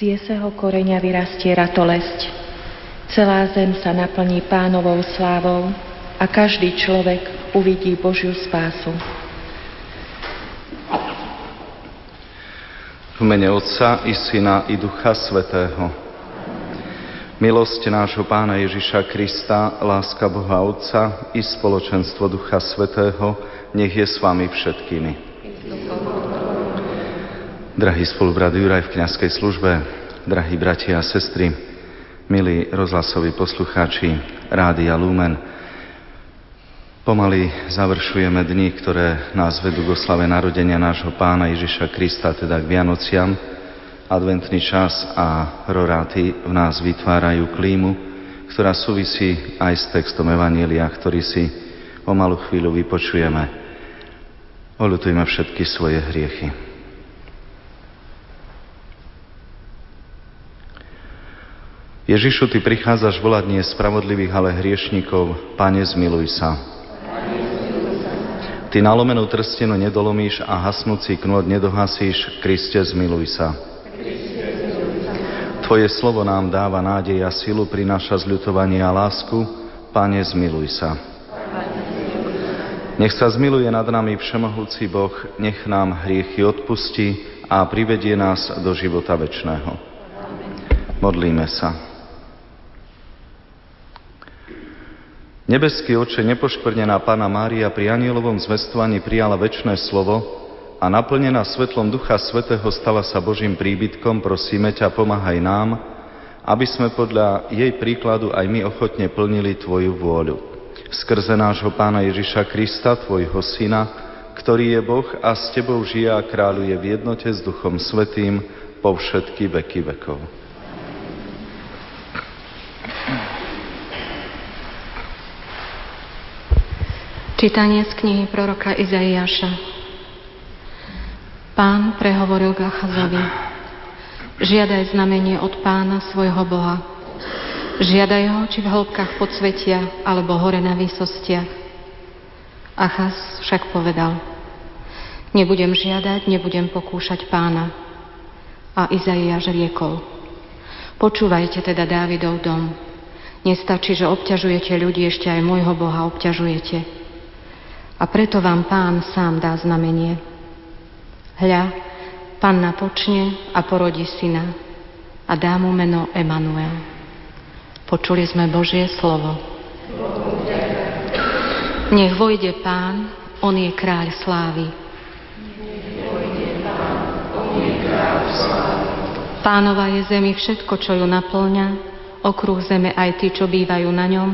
Z jeseho koreňa vyrastie ratolesť. Celá zem sa naplní pánovou slávou a každý človek uvidí Božiu spásu. V mene Otca i Syna i Ducha Svetého. Milosť nášho Pána Ježiša Krista, láska Boha Otca i spoločenstvo Ducha Svetého, nech je s vami všetkými. Drahý spolubrat Juraj v kniazkej službe, drahí bratia a sestry, milí rozhlasoví poslucháči Rádia Lumen, pomaly završujeme dni, ktoré nás vedú k oslave narodenia nášho Pána Ježiša Krista, teda k Vianociam, adventný čas a roráty v nás vytvárajú klímu, ktorá súvisí aj s textom Evanielia, ktorý si o malú chvíľu vypočujeme. Olutujme všetky svoje hriechy. Ježišu, Ty prichádzaš volať nie spravodlivých, ale hriešnikov. Pane, zmiluj sa. Ty nalomenú trstenu nedolomíš a hasnúci knôt nedohasíš. Kriste, zmiluj sa. Tvoje slovo nám dáva nádej a silu, prináša zľutovanie a lásku. Pane, zmiluj sa. Nech sa zmiluje nad nami Všemohúci Boh, nech nám hriechy odpustí a privedie nás do života večného. Modlíme sa. Nebeský oče, nepoškvrnená Pána Mária pri anielovom zvestovaní prijala väčšné slovo, a naplnená svetlom Ducha Svetého stala sa Božím príbytkom, prosíme ťa, pomáhaj nám, aby sme podľa jej príkladu aj my ochotne plnili Tvoju vôľu. Skrze nášho Pána Ježiša Krista, Tvojho Syna, ktorý je Boh a s Tebou žije a kráľuje v jednote s Duchom Svetým po všetky veky vekov. Čítanie z knihy proroka Izaiáša. Pán prehovoril k žiadaj znamenie od pána svojho Boha. Žiadaj ho, či v hĺbkach podsvetia, alebo hore na výsostiach. Achaz však povedal, nebudem žiadať, nebudem pokúšať pána. A Izaiáš riekol, počúvajte teda Dávidov dom. Nestačí, že obťažujete ľudí, ešte aj môjho Boha obťažujete. A preto vám pán sám dá znamenie. Hľa, panna počne a porodí syna a dá mu meno Emanuel. Počuli sme Božie slovo. Nech vojde pán, on je kráľ slávy. Pánova je zemi všetko, čo ju naplňa, okruh zeme aj tí, čo bývajú na ňom,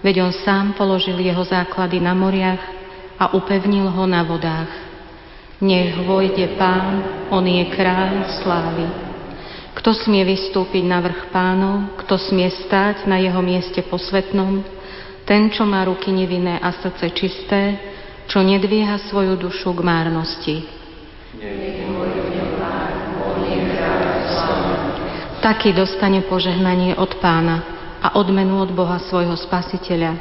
veď on sám položil jeho základy na moriach a upevnil ho na vodách. Nech vojde pán, on je kráľ slávy. Kto smie vystúpiť na vrch pánov, kto smie stáť na jeho mieste posvetnom, ten, čo má ruky nevinné a srdce čisté, čo nedvíha svoju dušu k márnosti. Taký dostane požehnanie od pána a odmenu od Boha svojho spasiteľa.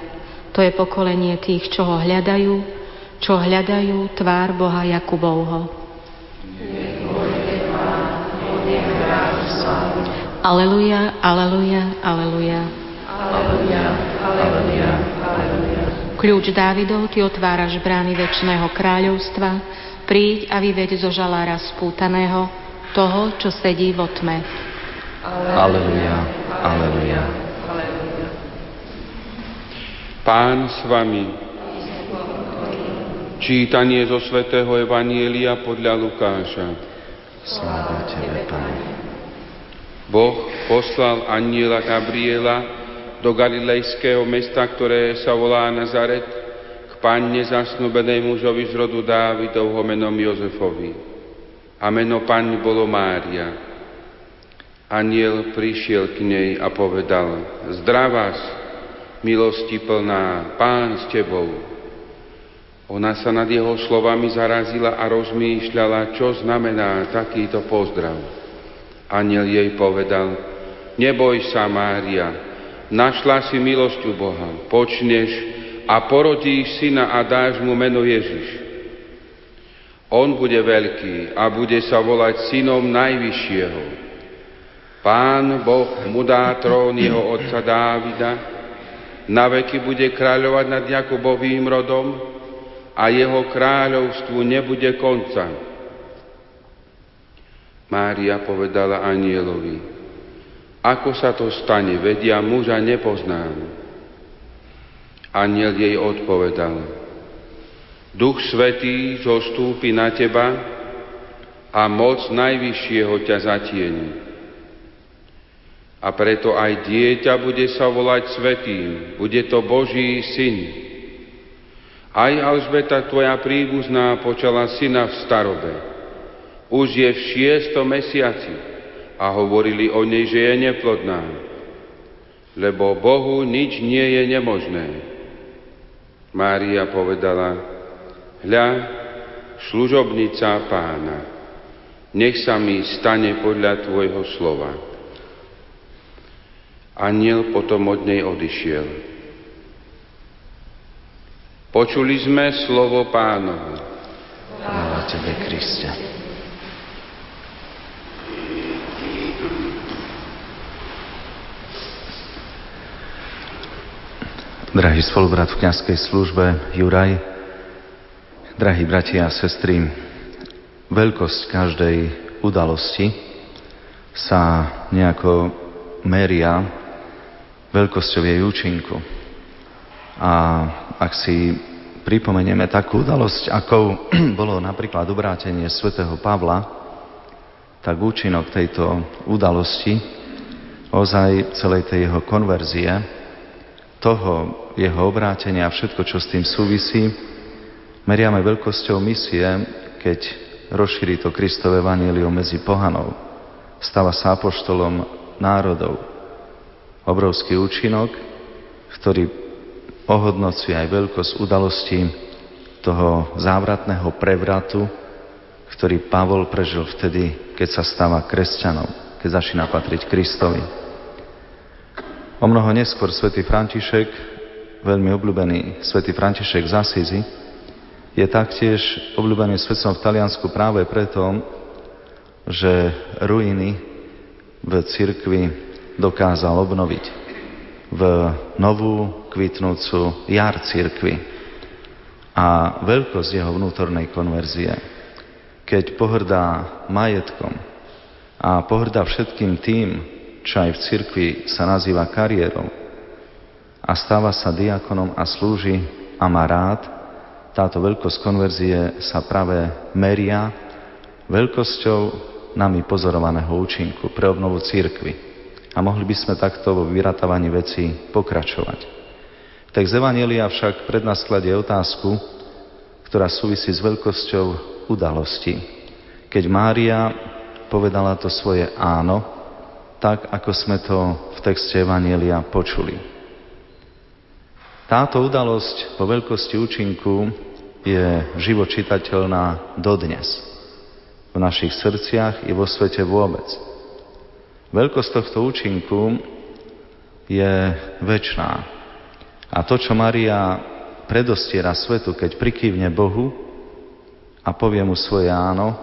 To je pokolenie tých, čo ho hľadajú, čo hľadajú tvár Boha Jakubovho. Aleluja, aleluja, aleluja. Aleluja, aleluja, aleluja. Kľúč Dávidov, ty otváraš brány väčšného kráľovstva, príď a vyveď zo žalára spútaného toho, čo sedí vo tme. Aleluja, aleluja. Pán s vami, Čítanie zo svätého Evanielia podľa Lukáša. Sláva Tebe, Pane. Boh poslal aniela Gabriela do galilejského mesta, ktoré sa volá Nazaret, k panne zasnubenej mužovi z rodu Dávidovho menom Jozefovi. A meno panny bolo Mária. Aniel prišiel k nej a povedal, zdravás, milosti plná, pán s tebou. Ona sa nad jeho slovami zarazila a rozmýšľala, čo znamená takýto pozdrav. Aniel jej povedal, neboj sa, Mária, našla si milosť u Boha, počneš a porodíš syna a dáš mu meno Ježiš. On bude veľký a bude sa volať synom Najvyššieho. Pán Boh mu dá trón jeho otca Dávida, na veky bude kráľovať nad Jakubovým rodom a jeho kráľovstvu nebude konca. Mária povedala anielovi, ako sa to stane, vedia muža nepoznám. Aniel jej odpovedal, Duch Svetý zostúpi na teba a moc Najvyššieho ťa zatieni. A preto aj dieťa bude sa volať Svetým, bude to Boží syn. Aj Alžbeta, tvoja príbuzná, počala syna v starobe. Už je v šiestom mesiaci a hovorili o nej, že je neplodná, lebo Bohu nič nie je nemožné. Mária povedala, hľa, služobnica pána, nech sa mi stane podľa tvojho slova. Aniel potom od nej odišiel. Počuli sme slovo pánovo. Chvála Tebe, Kriste. Drahý spolubrat v kniazkej službe Juraj, drahí bratia a sestry, veľkosť každej udalosti sa nejako meria veľkosťou jej účinku. A ak si pripomenieme takú udalosť, ako bolo napríklad obrátenie svätého Pavla, tak účinok tejto udalosti, ozaj celej tej jeho konverzie, toho jeho obrátenia a všetko, čo s tým súvisí, meriame veľkosťou misie, keď rozšíri to Kristové vanílium medzi pohanov. Stáva sa apoštolom národov. Obrovský účinok, ktorý ohodnocuje aj veľkosť udalosti toho závratného prevratu, ktorý Pavol prežil vtedy, keď sa stáva kresťanom, keď začína patriť Kristovi. O mnoho neskôr svätý František, veľmi obľúbený svätý František z Asizi, je taktiež obľúbený svetcom v Taliansku práve preto, že ruiny v cirkvi dokázal obnoviť v novú kvitnúcu jar cirkvi a veľkosť jeho vnútornej konverzie. Keď pohrdá majetkom a pohrdá všetkým tým, čo aj v cirkvi sa nazýva kariérou a stáva sa diakonom a slúži a má rád, táto veľkosť konverzie sa práve meria veľkosťou nami pozorovaného účinku pre obnovu církvy. A mohli by sme takto vo vyratávaní veci pokračovať. Text Evangelia však pred nás kladie otázku, ktorá súvisí s veľkosťou udalosti. Keď Mária povedala to svoje áno, tak ako sme to v texte Evanielia počuli. Táto udalosť po veľkosti účinku je živo čitateľná dodnes v našich srdciach i vo svete vôbec. Veľkosť tohto účinku je väčšiná. A to, čo Maria predostiera svetu, keď prikývne Bohu a povie mu svoje áno,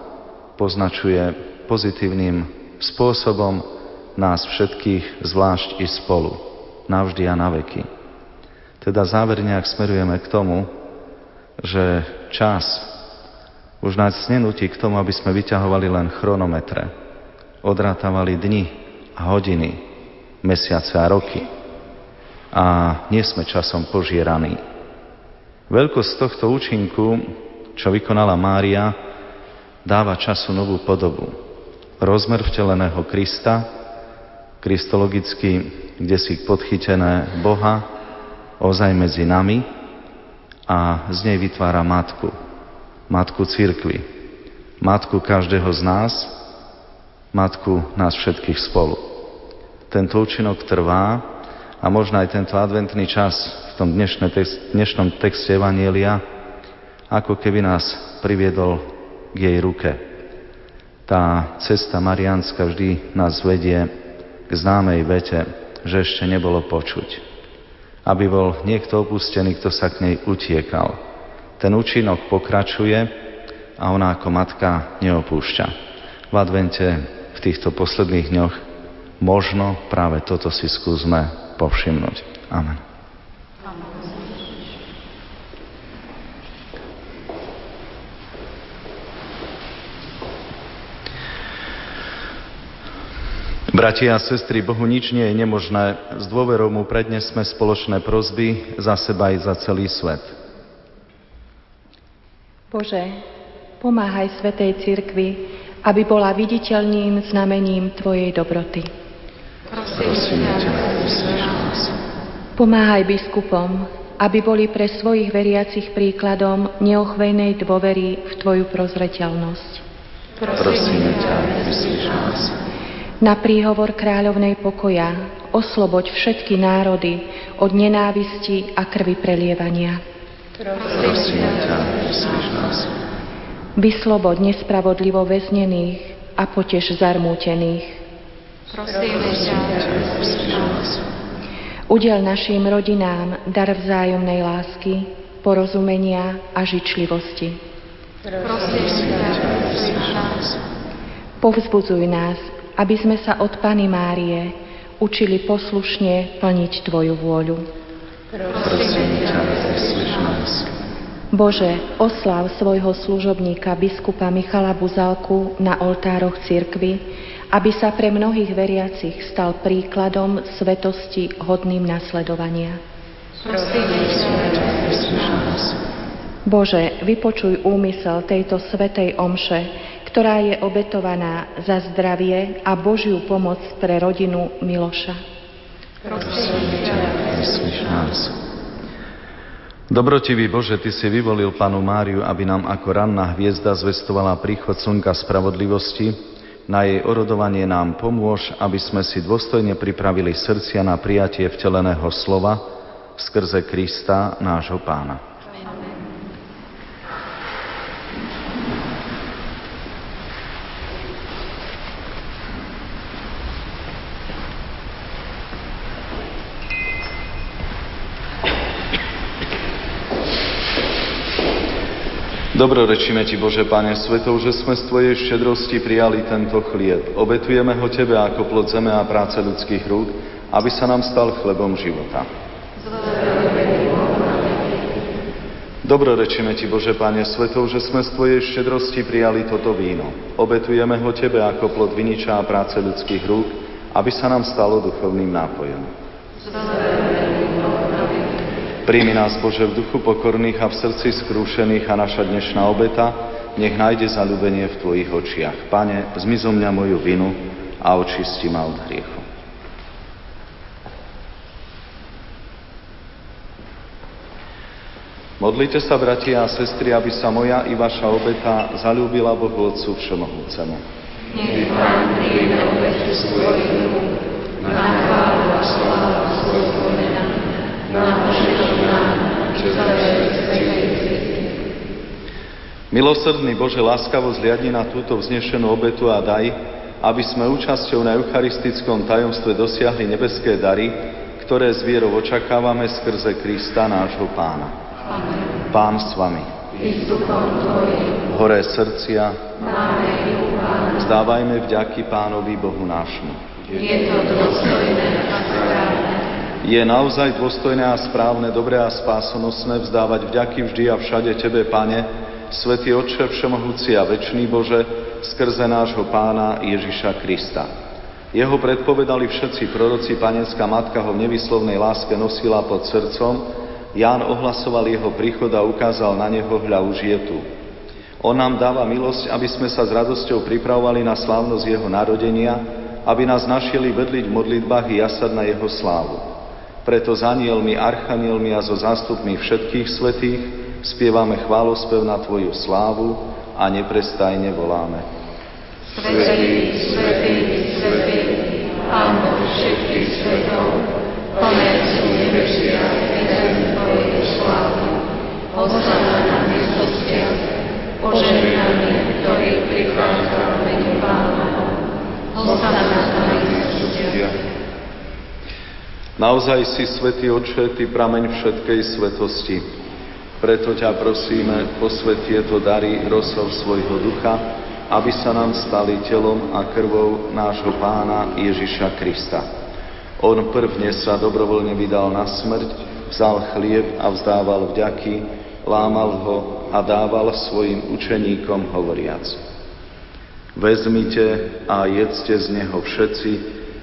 poznačuje pozitívnym spôsobom nás všetkých zvlášť i spolu, navždy a na veky. Teda záverne, ak smerujeme k tomu, že čas už nás nenutí k tomu, aby sme vyťahovali len chronometre, odrátavali dni a hodiny, mesiace a roky a nie sme časom požieraní. Veľkosť tohto účinku, čo vykonala Mária, dáva času novú podobu. Rozmer vteleného Krista, kristologicky, kde si podchytené Boha ozaj medzi nami a z nej vytvára matku. Matku církvy. Matku každého z nás, matku nás všetkých spolu. Tento účinok trvá a možno aj tento adventný čas v tom dnešnom texte Evanielia ako keby nás priviedol k jej ruke. Tá cesta mariánska vždy nás vedie k známej vete, že ešte nebolo počuť. Aby bol niekto opustený, kto sa k nej utiekal. Ten účinok pokračuje a ona ako matka neopúšťa. V advente v týchto posledných dňoch Možno práve toto si skúsme povšimnúť. Amen. Bratia a sestry, Bohu nič nie je nemožné. S dôverou mu prednesme spoločné prozby za seba i za celý svet. Bože, pomáhaj Svetej Cirkvi, aby bola viditeľným znamením Tvojej dobroty. Nás. Pomáhaj biskupom, aby boli pre svojich veriacich príkladom neochvejnej dôvery v Tvoju prozreteľnosť. Prosíme ťa, vyslíš nás na príhovor kráľovnej pokoja osloboď všetky národy od nenávisti a krvi prelievania. Prosíme ťa, nás. Vysloboď nespravodlivo väznených a potež zarmútených. Prosíme ťa. Udel našim rodinám dar vzájomnej lásky, porozumenia a žičlivosti. Prosíme ťa. Povzbudzuj nás, aby sme sa od Pany Márie učili poslušne plniť Tvoju vôľu. Prosím ťa. Bože, oslav svojho služobníka biskupa Michala Buzalku na oltároch cirkvy, aby sa pre mnohých veriacich stal príkladom svetosti hodným nasledovania. Bože, vypočuj úmysel tejto svetej omše, ktorá je obetovaná za zdravie a Božiu pomoc pre rodinu Miloša. Dobrotivý Bože, Ty si vyvolil panu Máriu, aby nám ako ranná hviezda zvestovala príchod slnka spravodlivosti. Na jej orodovanie nám pomôž, aby sme si dôstojne pripravili srdcia na prijatie vteleného slova skrze Krista, nášho pána. Dobrorečíme Ti, Bože Pane Svetov, že sme z Tvojej štedrosti prijali tento chlieb. Obetujeme ho Tebe ako plod zeme a práce ľudských rúk, aby sa nám stal chlebom života. Dobrorečíme Ti, Bože Pane Svetov, že sme z Tvojej štedrosti prijali toto víno. Obetujeme ho Tebe ako plod viniča a práce ľudských rúk, aby sa nám stalo duchovným nápojom. Príjmi nás, Bože, v duchu pokorných a v srdci skrúšených a naša dnešná obeta nech nájde zalúbenie v Tvojich očiach. Pane, zmizo mňa moju vinu a očisti ma od hriechu. Modlite sa, bratia a sestry, aby sa moja i vaša obeta zalúbila Bohu Otcu Všemohúcemu. Nech Pán príjme obetu svoju na chválu a slávu svojho na Milosrdný Bože, láskavo zliadni na túto vznešenú obetu a daj, aby sme účasťou na eucharistickom tajomstve dosiahli nebeské dary, ktoré z vierou očakávame skrze Krista, nášho Pána. Amen. Pán s vami. Hore srdcia. Zdávajme vďaky Pánovi Bohu nášmu. Je to dôstojné a správne je naozaj dôstojné a správne, dobré a spásonosné vzdávať vďaky vždy a všade Tebe, Pane, Svetý Otče Všemohúci a Večný Bože, skrze nášho Pána Ježiša Krista. Jeho predpovedali všetci proroci, Panenská Matka ho v nevyslovnej láske nosila pod srdcom, Ján ohlasoval jeho príchod a ukázal na neho, hľa už je tu. On nám dáva milosť, aby sme sa s radosťou pripravovali na slávnosť jeho narodenia, aby nás našili vedliť v modlitbách i jasať na jeho slávu. Preto s anielmi, archanielmi a so zástupmi všetkých svetých spievame chválospev na Tvoju slávu a neprestajne voláme. Svetý, svetý, svetý, Pán Boh všetkých svetov, plné sú nebesia, jeden Tvoju slávu. Hosana na výsostiach, požehnaný, ktorý prichádza v mene Pána. Hosana na výsostiach. Naozaj si, Svetý Oče, Ty prameň všetkej svetosti. Preto ťa prosíme, posvet tieto dary rosov svojho ducha, aby sa nám stali telom a krvou nášho pána Ježiša Krista. On prvne sa dobrovoľne vydal na smrť, vzal chlieb a vzdával vďaky, lámal ho a dával svojim učeníkom hovoriac. Vezmite a jedzte z neho všetci,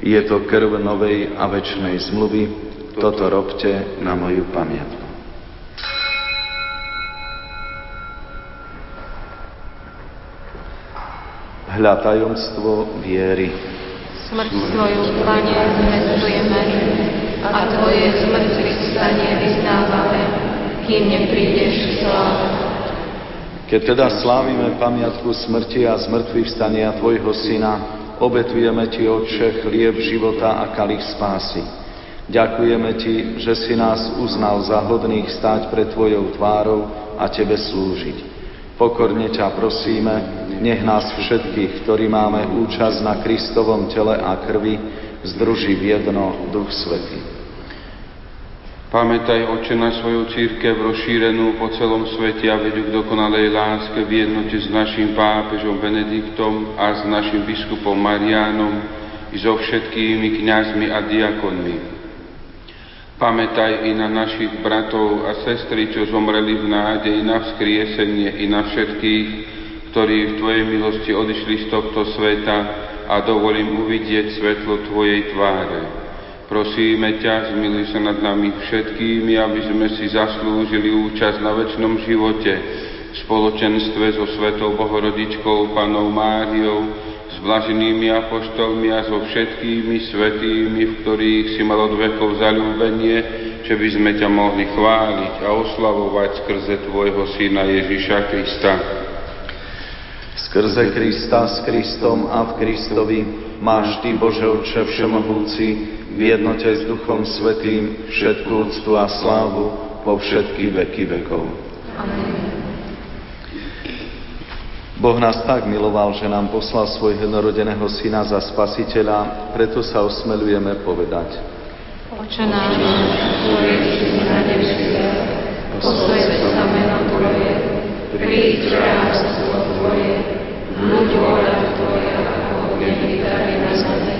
Je to krv novej a večnej zmluvy, toto robte na moju pamiatku. Hľa tajomstvo viery. Smrť Tvoju, Pane, zvestujeme a Tvoje zmrtvých stanie vyznávame, kým neprídeš sláva. Keď teda slávime pamiatku smrti a zmrtvých stania Tvojho Syna, obetujeme Ti, Otče, chlieb života a kalich spásy. Ďakujeme Ti, že si nás uznal za hodných stáť pred Tvojou tvárou a Tebe slúžiť. Pokorne ťa prosíme, nech nás všetkých, ktorí máme účasť na Kristovom tele a krvi, združí v jedno Duch Svetý. Pamätaj, Oče, na svoju církev rozšírenú po celom svete a veď k dokonalej láske v jednote s našim pápežom Benediktom a s našim biskupom Marianom i so všetkými kňazmi a diakonmi Pamätaj i na našich bratov a sestry, čo zomreli v nádeji na vzkriesenie i na všetkých, ktorí v Tvojej milosti odišli z tohto sveta a dovolím uvidieť svetlo Tvojej tváre. Prosíme ťa, zmiluj sa nad nami všetkými, aby sme si zaslúžili účasť na väčšnom živote v spoločenstve so Svetou Bohorodičkou, Panou Máriou, s blaženými apoštolmi a so všetkými svetými, v ktorých si mal od vekov zalúbenie, že by sme ťa mohli chváliť a oslavovať skrze Tvojho Syna Ježiša Krista. Skrze Krista, s Kristom a v Kristovi máš Ty, Bože Otče Všemohúci, v jednote s Duchom Svetým všetkú úctu a slávu po všetky veky vekov. Amen. Boh nás tak miloval, že nám poslal svojho jednorodeného syna za spasiteľa, preto sa osmelujeme povedať. Oče náš, ktorý si na nebesiach, sa meno Tvoje, príď kráľovstvo Tvoje, buď voľa Tvoja, ako v nebi, tak na zemi.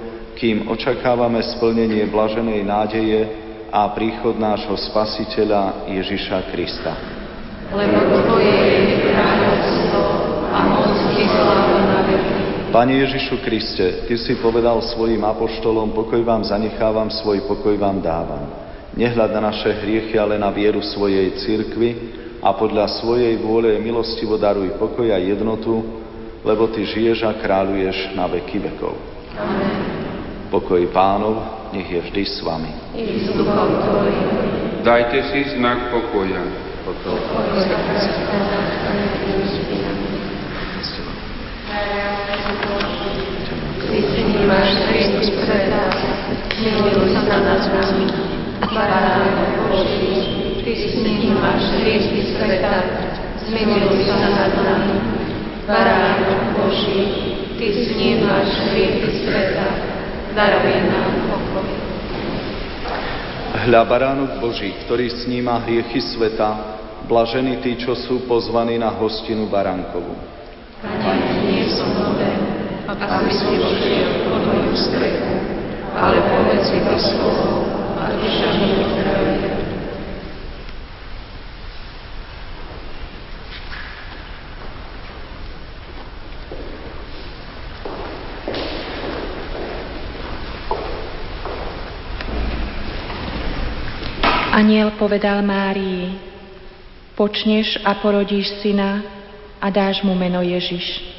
kým očakávame splnenie blaženej nádeje a príchod nášho Spasiteľa Ježiša Krista. Lebo Tvoje je kráľovstvo a moc i sláva na veky. Pane Ježišu Kriste, Ty si povedal svojim apoštolom, pokoj vám zanechávam, svoj pokoj vám dávam. Nehľad na naše hriechy, ale na vieru svojej cirkvi a podľa svojej vôle milostivo daruj pokoj a jednotu, lebo Ty žiješ a kráľuješ na veky vekov. Pokoj pánov, nech je vždy s vami. Dajte si znak pokoja. Pokoj. Ty máš Kristus sveta, miluj sa nad nami. Baránok Boží, Ty máš Kristus sveta, zmiluj sa nad nami. Baránok Boží, Ty máš Kristus sveta, daruj nám pokoj. Hľa baránok Boží, ktorý sníma hriechy sveta, blažení tí, čo sú pozvaní na hostinu baránkovú. Pane, nie som hoden, aby si vošiel pod moju strechu, ale povedz iba slovo a duša mi uzdravie. Aniel povedal Márii, počneš a porodíš syna a dáš mu meno Ježiš.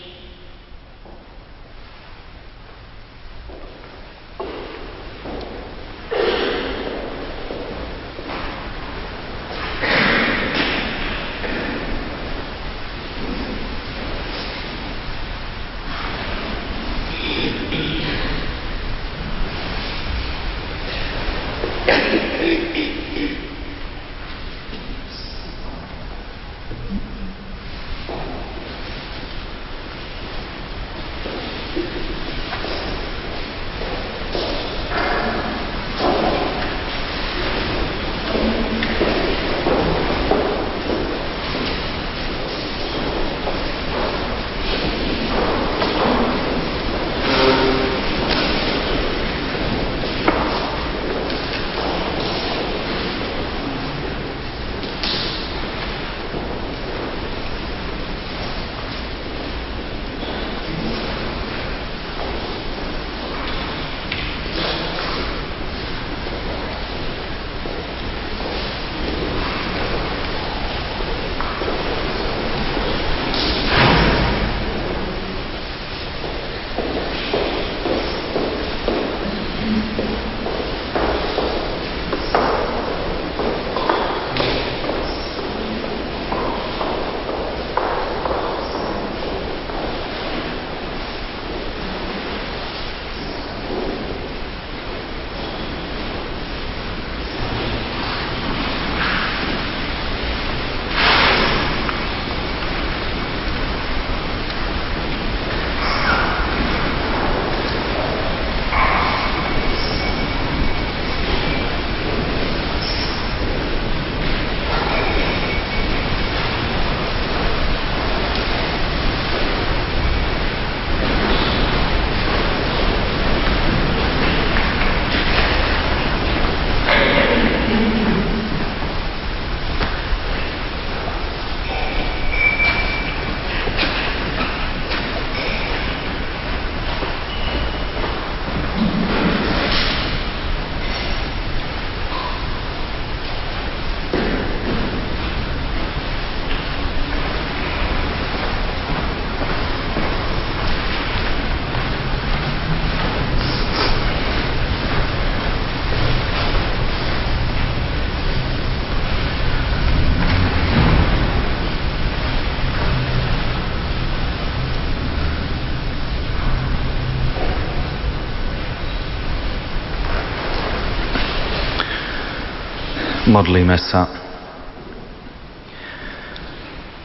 Modlíme sa.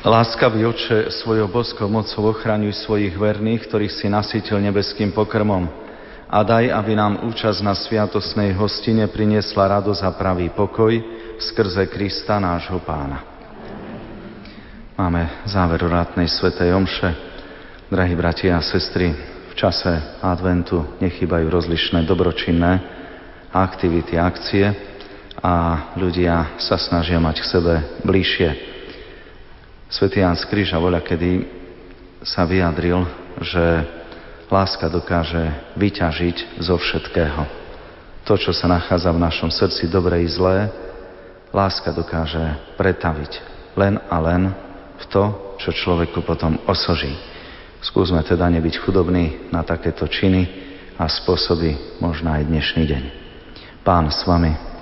Láskavý oče, svojou boskou mocou ochraňuj svojich verných, ktorých si nasytil nebeským pokrmom a daj, aby nám účasť na sviatosnej hostine priniesla radosť a pravý pokoj skrze Krista nášho pána. Máme záver rátnej svetej omše. Drahí bratia a sestry, v čase adventu nechybajú rozlišné dobročinné aktivity, akcie, a ľudia sa snažia mať k sebe bližšie. Svetý Ján z Kríža voľa kedy sa vyjadril, že láska dokáže vyťažiť zo všetkého. To, čo sa nachádza v našom srdci, dobre i zlé, láska dokáže pretaviť len a len v to, čo človeku potom osoží. Skúsme teda nebyť chudobní na takéto činy a spôsoby možno aj dnešný deň. Pán s vami.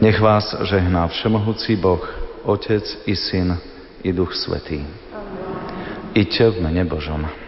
Nech vás žehná Všemohúci Boh, Otec i Syn i Duch Svetý. Iďte v mene Božom.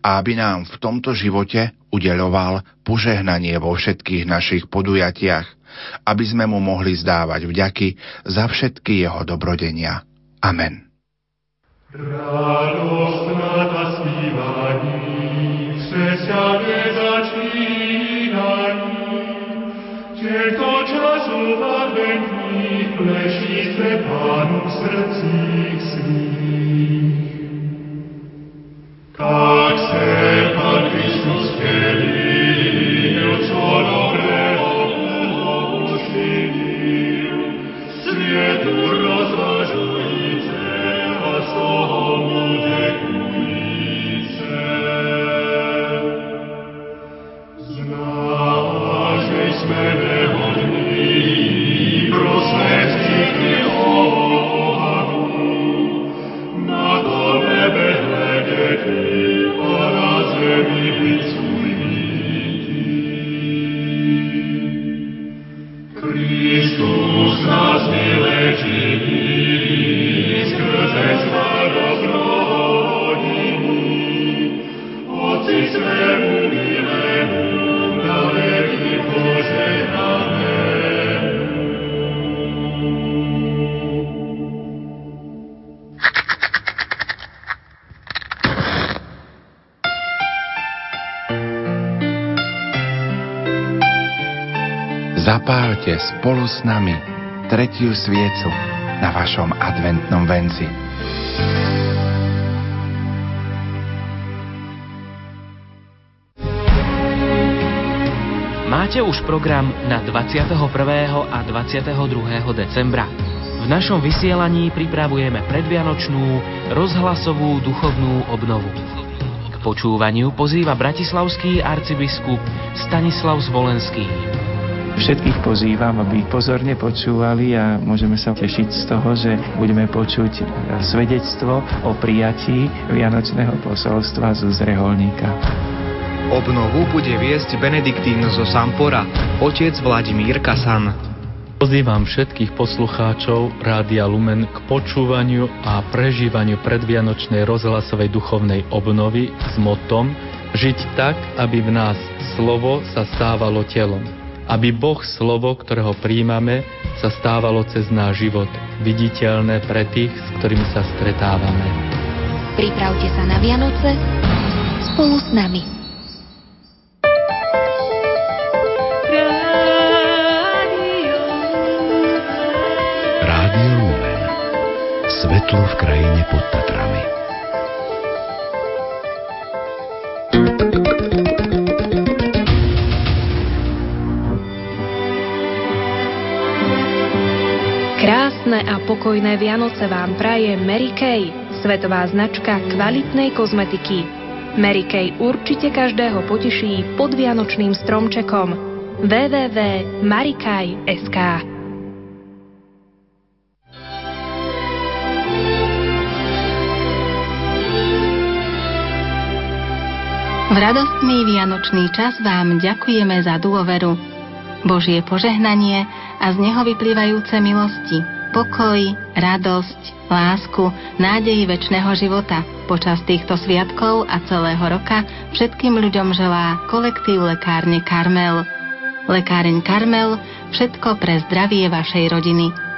a aby nám v tomto živote udeľoval požehnanie vo všetkých našich podujatiach, aby sme mu mohli zdávať vďaky za všetky jeho dobrodenia. Amen. Leży se Panu w sercich swych. Tak se Pan Chrystus kielił, co spolu s nami tretiu sviecu na vašom adventnom venci. Máte už program na 21. a 22. decembra. V našom vysielaní pripravujeme predvianočnú rozhlasovú duchovnú obnovu. K počúvaniu pozýva bratislavský arcibiskup Stanislav Zvolenský. Všetkých pozývam, aby pozorne počúvali a môžeme sa tešiť z toho, že budeme počuť svedectvo o prijatí Vianočného posolstva zo zreholníka. Obnovu bude viesť Benediktín zo Sampora, otec Vladimír Kasan. Pozývam všetkých poslucháčov Rádia Lumen k počúvaniu a prežívaniu predvianočnej rozhlasovej duchovnej obnovy s motom Žiť tak, aby v nás slovo sa stávalo telom aby Boh slovo, ktorého príjmame, sa stávalo cez náš život viditeľné pre tých, s ktorými sa stretávame. Pripravte sa na Vianoce spolu s nami. Rádio Lumen. Svetlo v krajine pod Tatrami. Krásne a pokojné Vianoce vám praje Mary Kay, svetová značka kvalitnej kozmetiky. Mary Kay určite každého poteší pod Vianočným stromčekom. www.marikaj.sk V radostný vianočný čas vám ďakujeme za dôveru. Božie požehnanie a z neho vyplývajúce milosti, pokoj, radosť, lásku, nádej väčšného života. Počas týchto sviatkov a celého roka všetkým ľuďom želá kolektív Lekárne Karmel. Lekáreň Karmel, všetko pre zdravie vašej rodiny.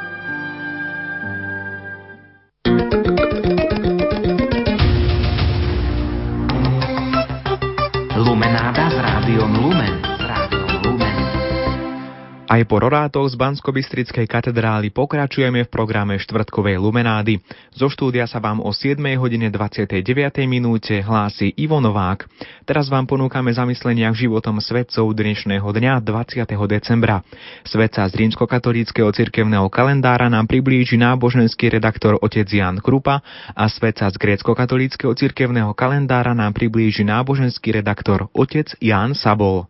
Aj po rorátoch z bansko katedrály pokračujeme v programe štvrtkovej Lumenády. Zo štúdia sa vám o 7 hodine 29. minúte hlási Ivo Novák. Teraz vám ponúkame zamyslenia životom svetcov dnešného dňa 20. decembra. Svetca z rímskokatolíckého cirkevného kalendára nám priblíži náboženský redaktor otec Jan Krupa a svetca z grécko-katolíckého cirkevného kalendára nám priblíži náboženský redaktor otec Jan Sabol.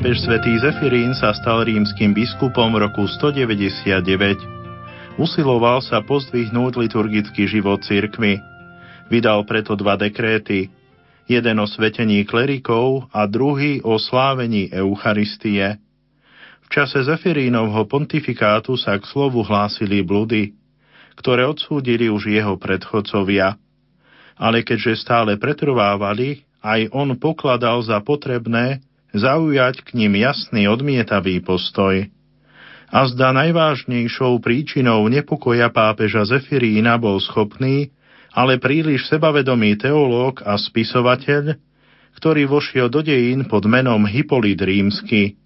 Pápež svätý Zefirín sa stal rímským biskupom v roku 199. Usiloval sa pozdvihnúť liturgický život cirkvy. Vydal preto dva dekréty, jeden o svetení klerikov a druhý o slávení Eucharistie. V čase Zefirínovho pontifikátu sa k slovu hlásili bludy, ktoré odsúdili už jeho predchodcovia. Ale keďže stále pretrvávali, aj on pokladal za potrebné zaujať k ním jasný odmietavý postoj. A zda najvážnejšou príčinou nepokoja pápeža Zefirína bol schopný, ale príliš sebavedomý teológ a spisovateľ, ktorý vošiel do dejín pod menom Hippolyt Rímsky.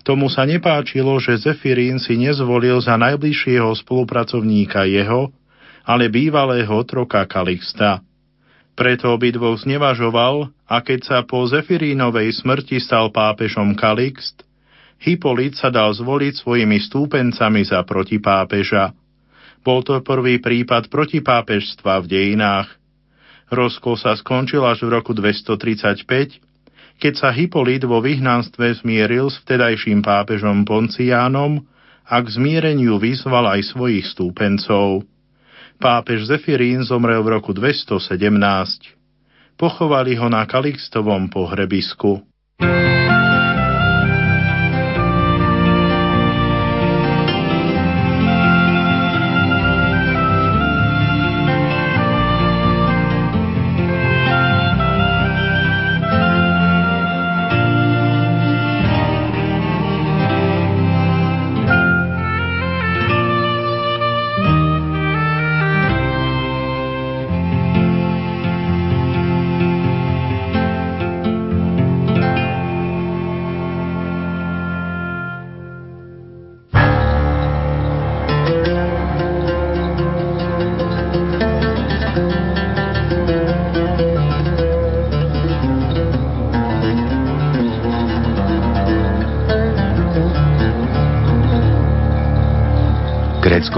Tomu sa nepáčilo, že Zefirín si nezvolil za najbližšieho spolupracovníka jeho, ale bývalého otroka Kalixta. Preto obidvoch znevažoval a keď sa po Zefirínovej smrti stal pápežom Kalixt, Hipolit sa dal zvoliť svojimi stúpencami za protipápeža. Bol to prvý prípad protipápežstva v dejinách. Rozkol sa skončil až v roku 235, keď sa Hipolit vo vyhnanstve zmieril s vtedajším pápežom Ponciánom a k zmiereniu vyzval aj svojich stúpencov. Pápež Zefirín zomrel v roku 217. Pochovali ho na Kalixtovom pohrebisku.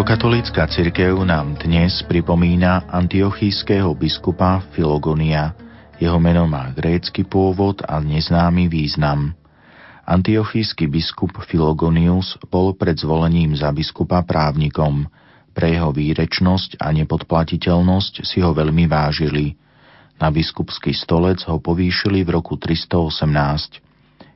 Grécko-katolícka cirkev nám dnes pripomína antiochískeho biskupa Filogonia. Jeho meno má grécky pôvod a neznámy význam. Antiochísky biskup Filogonius bol pred zvolením za biskupa právnikom. Pre jeho výrečnosť a nepodplatiteľnosť si ho veľmi vážili. Na biskupský stolec ho povýšili v roku 318.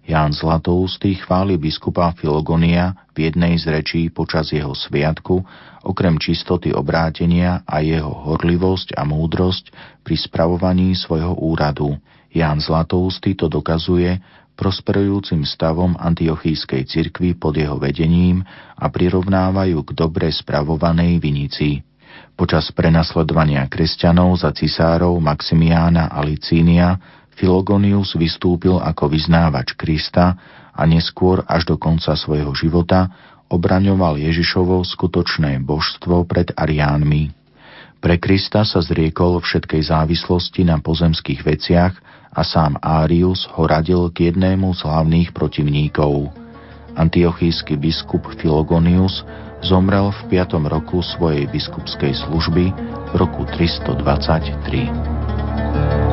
Ján Zlatoustý chváli biskupa Filogonia v jednej z rečí počas jeho sviatku, okrem čistoty obrátenia a jeho horlivosť a múdrosť pri spravovaní svojho úradu. Ján Zlatoustý to dokazuje prosperujúcim stavom antiochískej cirkvy pod jeho vedením a prirovnávajú k dobre spravovanej vinici. Počas prenasledovania kresťanov za cisárov Maximiána a Licínia Filogonius vystúpil ako vyznávač Krista a neskôr až do konca svojho života obraňoval Ježišovo skutočné božstvo pred Ariánmi. Pre Krista sa zriekol všetkej závislosti na pozemských veciach a sám Árius ho radil k jednému z hlavných protivníkov. Antiochísky biskup Filogonius zomrel v 5. roku svojej biskupskej služby v roku 323.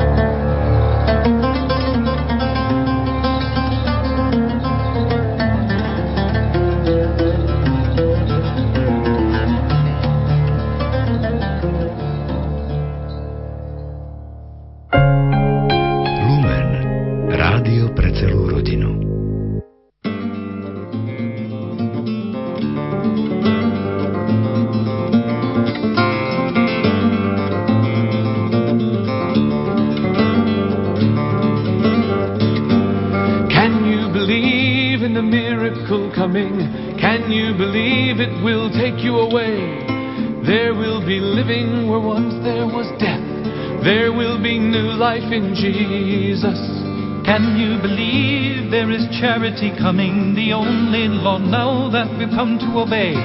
Can you believe there is charity coming, the only law now that we've come to obey?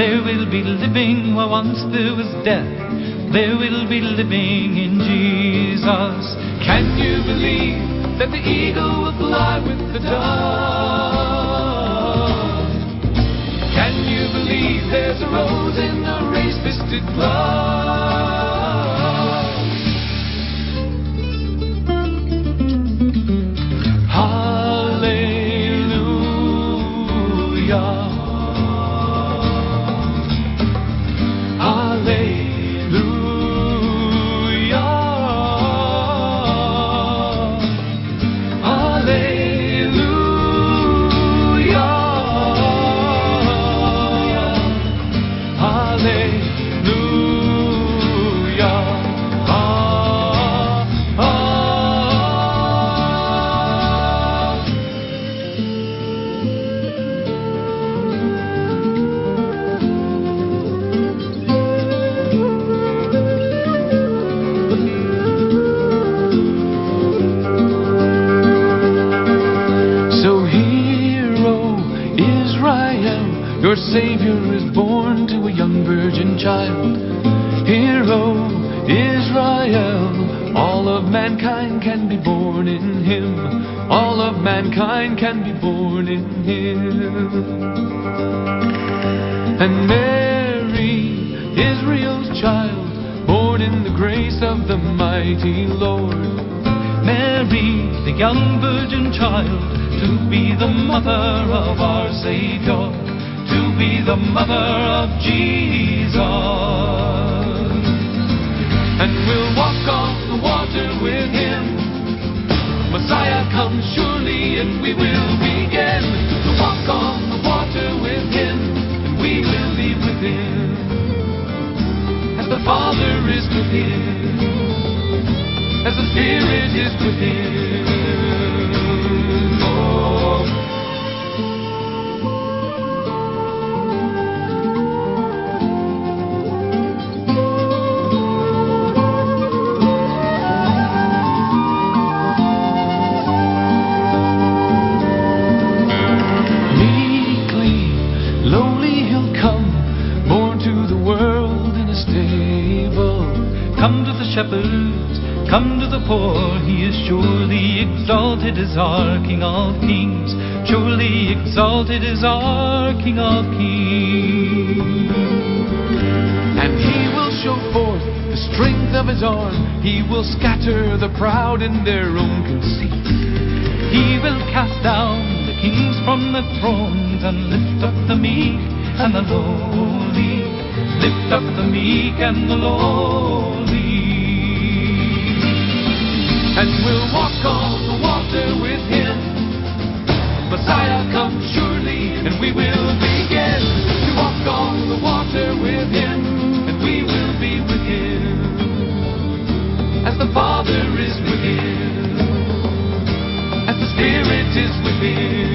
There will be living where once there was death. There will be living in Jesus. Can you believe that the eagle will fly with the dove? Can you believe there's a rose in the race-fisted Savior is born to a young virgin child. Hero Israel, all of mankind can be born in him. All of mankind can be born in him. And Mary, Israel's child, born in the grace of the mighty Lord. Mary, the young virgin child, to be the mother of our Savior be the mother of Jesus. And we'll walk on the water with him. Messiah comes surely, and we will begin to walk on the water with him, and we will be with him. As the Father is with him, as the Spirit is with him. Oh. King of Kings. Truly exalted is our King of Kings. And he will show forth the strength of his arm. He will scatter the proud in their own conceit. He will cast down the kings from the thrones and lift up the meek and the lowly. Lift up the meek and the lowly. And we'll walk on the water with him. Messiah comes surely, and we will begin to walk on the water with him, and we will be with him as the Father is with him, as the Spirit is with him.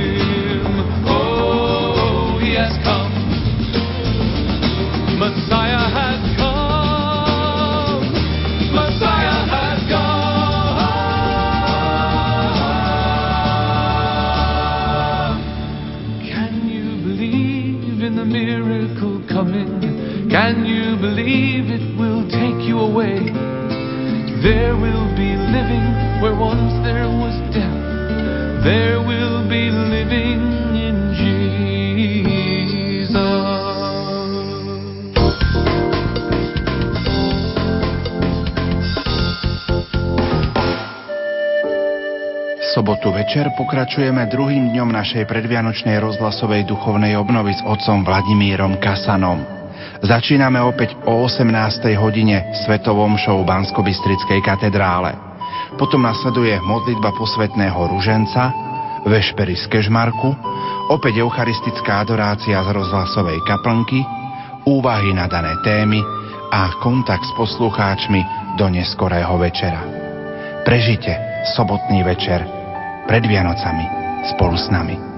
Večer pokračujeme druhým dňom našej predvianočnej rozhlasovej duchovnej obnovy s otcom Vladimírom Kasanom. Začíname opäť o 18. hodine svetovom show v bansko katedrále. Potom nasleduje modlitba posvetného ruženca, vešpery z Kežmarku, opäť eucharistická adorácia z rozhlasovej kaplnky, úvahy na dané témy a kontakt s poslucháčmi do neskorého večera. Prežite sobotný večer pred Vianocami spolu s nami.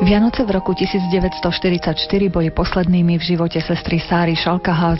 Vianoce v roku 1944 boli poslednými v živote sestry Sáry Šalkaházy